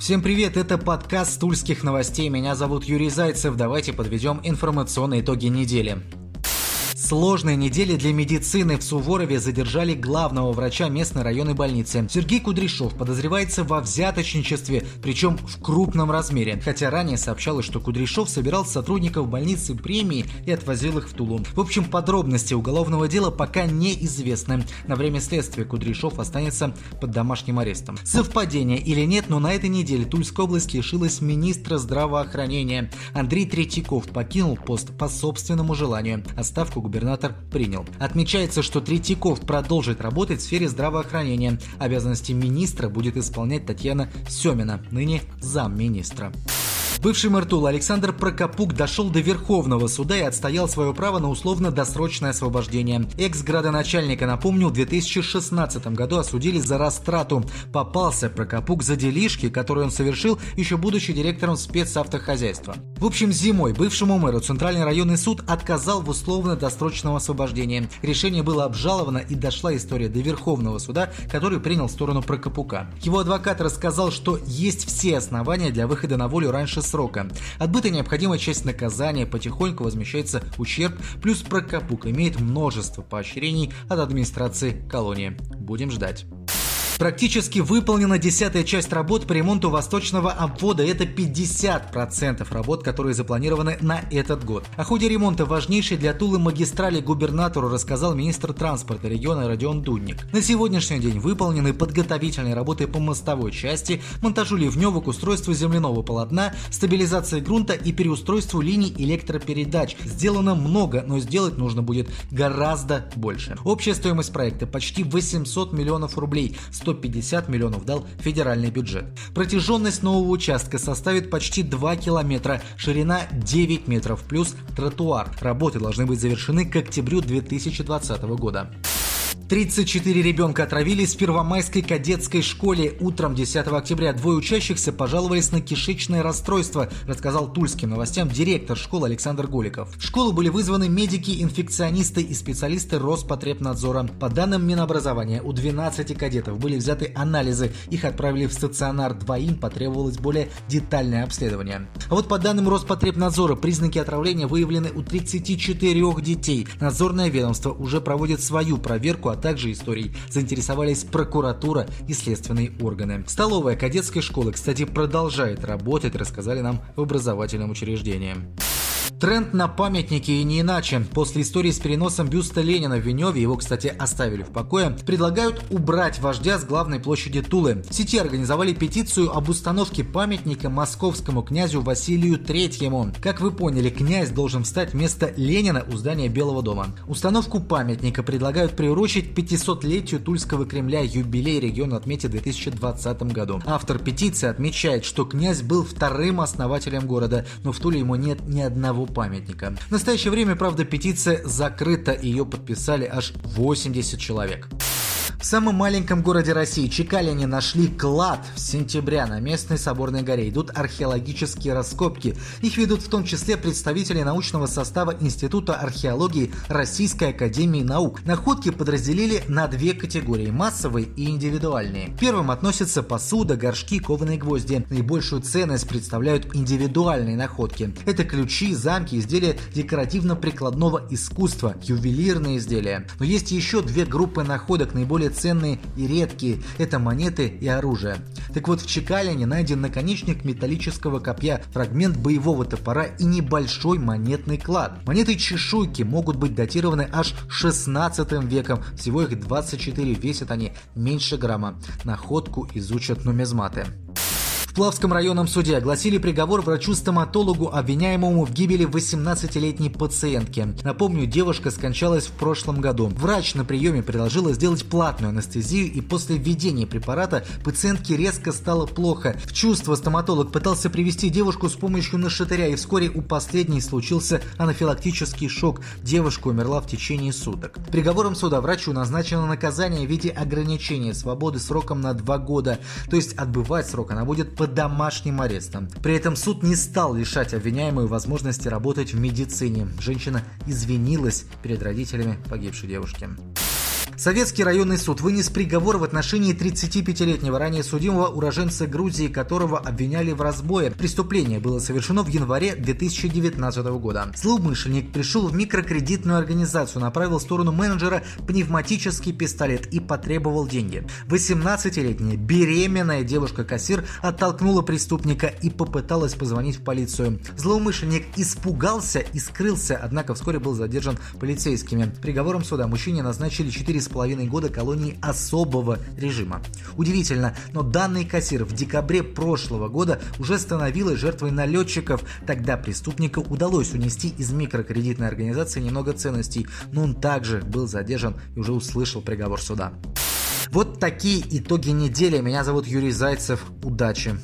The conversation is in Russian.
Всем привет, это подкаст Тульских новостей. Меня зовут Юрий Зайцев. Давайте подведем информационные итоги недели. Сложные недели для медицины в Суворове задержали главного врача местной районной больницы. Сергей Кудряшов подозревается во взяточничестве, причем в крупном размере. Хотя ранее сообщалось, что Кудряшов собирал сотрудников больницы премии и отвозил их в Тулу. В общем, подробности уголовного дела пока неизвестны. На время следствия Кудряшов останется под домашним арестом. Совпадение или нет, но на этой неделе Тульская область лишилась министра здравоохранения. Андрей Третьяков покинул пост по собственному желанию. Отставку губернатора губернатор принял. Отмечается, что Третьяков продолжит работать в сфере здравоохранения. Обязанности министра будет исполнять Татьяна Семина, ныне замминистра. Бывший мэр Тула Александр Прокопук дошел до Верховного суда и отстоял свое право на условно-досрочное освобождение. Экс-градоначальника, напомню, в 2016 году осудили за растрату. Попался Прокопук за делишки, которые он совершил, еще будучи директором спецавтохозяйства. В общем, зимой бывшему мэру Центральный районный суд отказал в условно-досрочном освобождении. Решение было обжаловано и дошла история до Верховного суда, который принял сторону Прокопука. Его адвокат рассказал, что есть все основания для выхода на волю раньше срока. Отбыта необходимая часть наказания, потихоньку возмещается ущерб, плюс Прокопук имеет множество поощрений от администрации колонии. Будем ждать. Практически выполнена десятая часть работ по ремонту восточного обвода. Это 50% работ, которые запланированы на этот год. О ходе ремонта важнейшей для Тулы магистрали губернатору рассказал министр транспорта региона Родион Дудник. На сегодняшний день выполнены подготовительные работы по мостовой части, монтажу ливневок, устройству земляного полотна, стабилизации грунта и переустройству линий электропередач. Сделано много, но сделать нужно будет гораздо больше. Общая стоимость проекта почти 800 миллионов рублей. 150 миллионов дал федеральный бюджет. Протяженность нового участка составит почти 2 километра, ширина 9 метров, плюс тротуар. Работы должны быть завершены к октябрю 2020 года. 34 ребенка отравились в Первомайской кадетской школе. Утром 10 октября двое учащихся пожаловались на кишечное расстройство, рассказал тульским новостям директор школы Александр Голиков. В школу были вызваны медики, инфекционисты и специалисты Роспотребнадзора. По данным Минобразования, у 12 кадетов были взяты анализы. Их отправили в стационар. Двоим потребовалось более детальное обследование. А вот по данным Роспотребнадзора, признаки отравления выявлены у 34 детей. Надзорное ведомство уже проводит свою проверку, а также историей заинтересовались прокуратура и следственные органы. Столовая кадетской школы, кстати, продолжает работать, рассказали нам в образовательном учреждении. Тренд на памятники и не иначе. После истории с переносом бюста Ленина в Веневе, его, кстати, оставили в покое, предлагают убрать вождя с главной площади Тулы. В сети организовали петицию об установке памятника московскому князю Василию Третьему. Как вы поняли, князь должен встать вместо Ленина у здания Белого дома. Установку памятника предлагают приурочить 500-летию Тульского Кремля. Юбилей регион отметит в 2020 году. Автор петиции отмечает, что князь был вторым основателем города, но в Туле ему нет ни одного памятника. В настоящее время, правда, петиция закрыта, ее подписали аж 80 человек. В самом маленьком городе России Чекалине нашли клад в сентября на местной Соборной горе. Идут археологические раскопки. Их ведут в том числе представители научного состава Института археологии Российской Академии Наук. Находки подразделили на две категории – массовые и индивидуальные. Первым относятся посуда, горшки, кованые гвозди. Наибольшую ценность представляют индивидуальные находки. Это ключи, замки, изделия декоративно-прикладного искусства, ювелирные изделия. Но есть еще две группы находок наиболее ценные и редкие – это монеты и оружие. Так вот, в Чекалине найден наконечник металлического копья, фрагмент боевого топора и небольшой монетный клад. Монеты чешуйки могут быть датированы аж 16 веком, всего их 24, весят они меньше грамма. Находку изучат нумизматы. В Плавском районном суде огласили приговор врачу-стоматологу, обвиняемому в гибели 18-летней пациентки. Напомню, девушка скончалась в прошлом году. Врач на приеме предложила сделать платную анестезию, и после введения препарата пациентке резко стало плохо. В чувство стоматолог пытался привести девушку с помощью нашатыря, и вскоре у последней случился анафилактический шок. Девушка умерла в течение суток. Приговором суда врачу назначено наказание в виде ограничения свободы сроком на два года, то есть отбывать срок она будет под домашним арестом. При этом суд не стал лишать обвиняемую возможности работать в медицине. Женщина извинилась перед родителями погибшей девушки. Советский районный суд вынес приговор в отношении 35-летнего ранее судимого уроженца Грузии, которого обвиняли в разбое. Преступление было совершено в январе 2019 года. Злоумышленник пришел в микрокредитную организацию, направил в сторону менеджера пневматический пистолет и потребовал деньги. 18-летняя беременная девушка-кассир оттолкнула преступника и попыталась позвонить в полицию. Злоумышленник испугался и скрылся, однако вскоре был задержан полицейскими. Приговором суда мужчине назначили 4,5 года колонии особого режима. Удивительно, но данный кассир в декабре прошлого года уже становилась жертвой налетчиков. Тогда преступнику удалось унести из микрокредитной организации немного ценностей, но он также был задержан и уже услышал приговор суда. Вот такие итоги недели. Меня зовут Юрий Зайцев. Удачи!